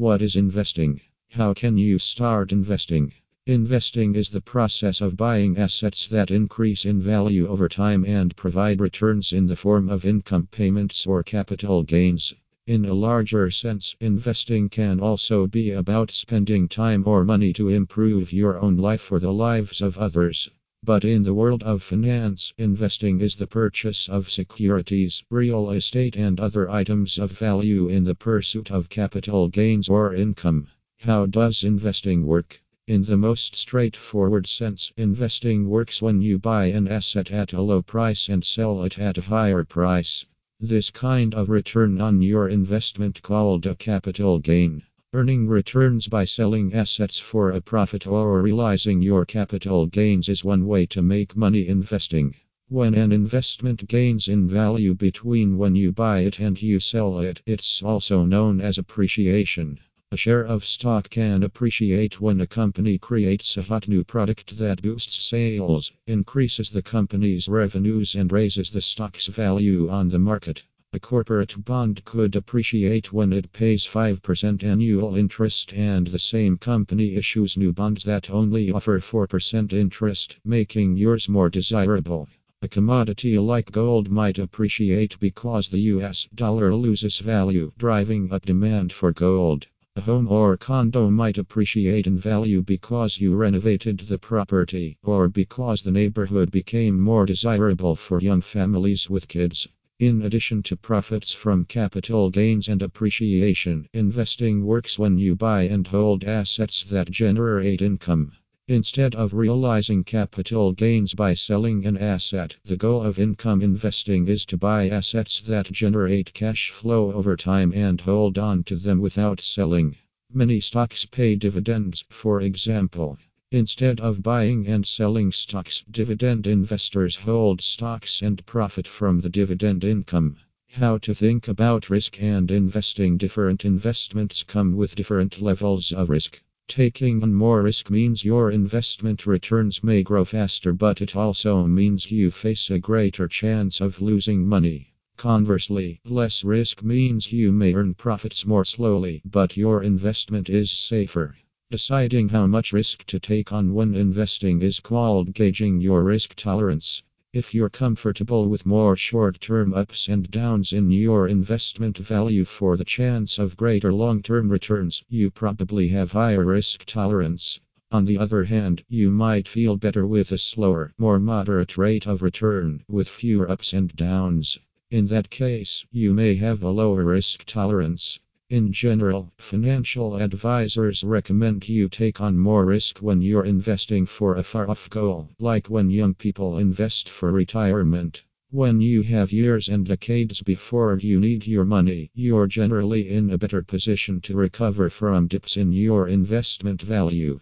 What is investing? How can you start investing? Investing is the process of buying assets that increase in value over time and provide returns in the form of income payments or capital gains. In a larger sense, investing can also be about spending time or money to improve your own life or the lives of others. But in the world of finance, investing is the purchase of securities, real estate, and other items of value in the pursuit of capital gains or income. How does investing work? In the most straightforward sense, investing works when you buy an asset at a low price and sell it at a higher price. This kind of return on your investment called a capital gain. Earning returns by selling assets for a profit or realizing your capital gains is one way to make money investing. When an investment gains in value between when you buy it and you sell it, it's also known as appreciation. A share of stock can appreciate when a company creates a hot new product that boosts sales, increases the company's revenues, and raises the stock's value on the market. A corporate bond could appreciate when it pays 5% annual interest, and the same company issues new bonds that only offer 4% interest, making yours more desirable. A commodity like gold might appreciate because the US dollar loses value, driving up demand for gold. A home or condo might appreciate in value because you renovated the property, or because the neighborhood became more desirable for young families with kids. In addition to profits from capital gains and appreciation, investing works when you buy and hold assets that generate income. Instead of realizing capital gains by selling an asset, the goal of income investing is to buy assets that generate cash flow over time and hold on to them without selling. Many stocks pay dividends, for example. Instead of buying and selling stocks, dividend investors hold stocks and profit from the dividend income. How to think about risk and investing different investments come with different levels of risk. Taking on more risk means your investment returns may grow faster, but it also means you face a greater chance of losing money. Conversely, less risk means you may earn profits more slowly, but your investment is safer. Deciding how much risk to take on when investing is called gauging your risk tolerance. If you're comfortable with more short term ups and downs in your investment value for the chance of greater long term returns, you probably have higher risk tolerance. On the other hand, you might feel better with a slower, more moderate rate of return, with fewer ups and downs. In that case, you may have a lower risk tolerance. In general, financial advisors recommend you take on more risk when you're investing for a far off goal, like when young people invest for retirement. When you have years and decades before you need your money, you're generally in a better position to recover from dips in your investment value.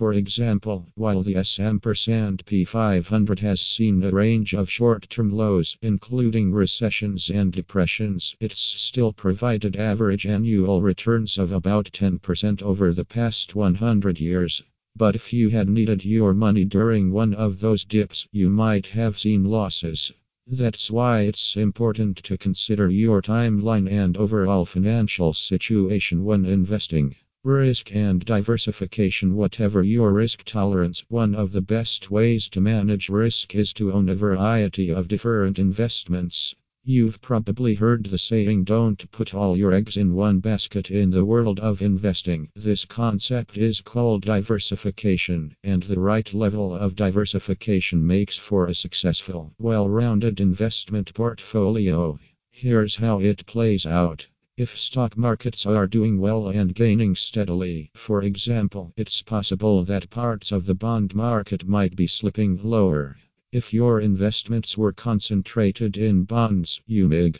For example, while the S&P 500 has seen a range of short-term lows, including recessions and depressions, it's still provided average annual returns of about 10% over the past 100 years. But if you had needed your money during one of those dips, you might have seen losses. That's why it's important to consider your timeline and overall financial situation when investing. Risk and diversification. Whatever your risk tolerance, one of the best ways to manage risk is to own a variety of different investments. You've probably heard the saying, don't put all your eggs in one basket in the world of investing. This concept is called diversification, and the right level of diversification makes for a successful, well rounded investment portfolio. Here's how it plays out. If stock markets are doing well and gaining steadily, for example, it's possible that parts of the bond market might be slipping lower. If your investments were concentrated in bonds, you may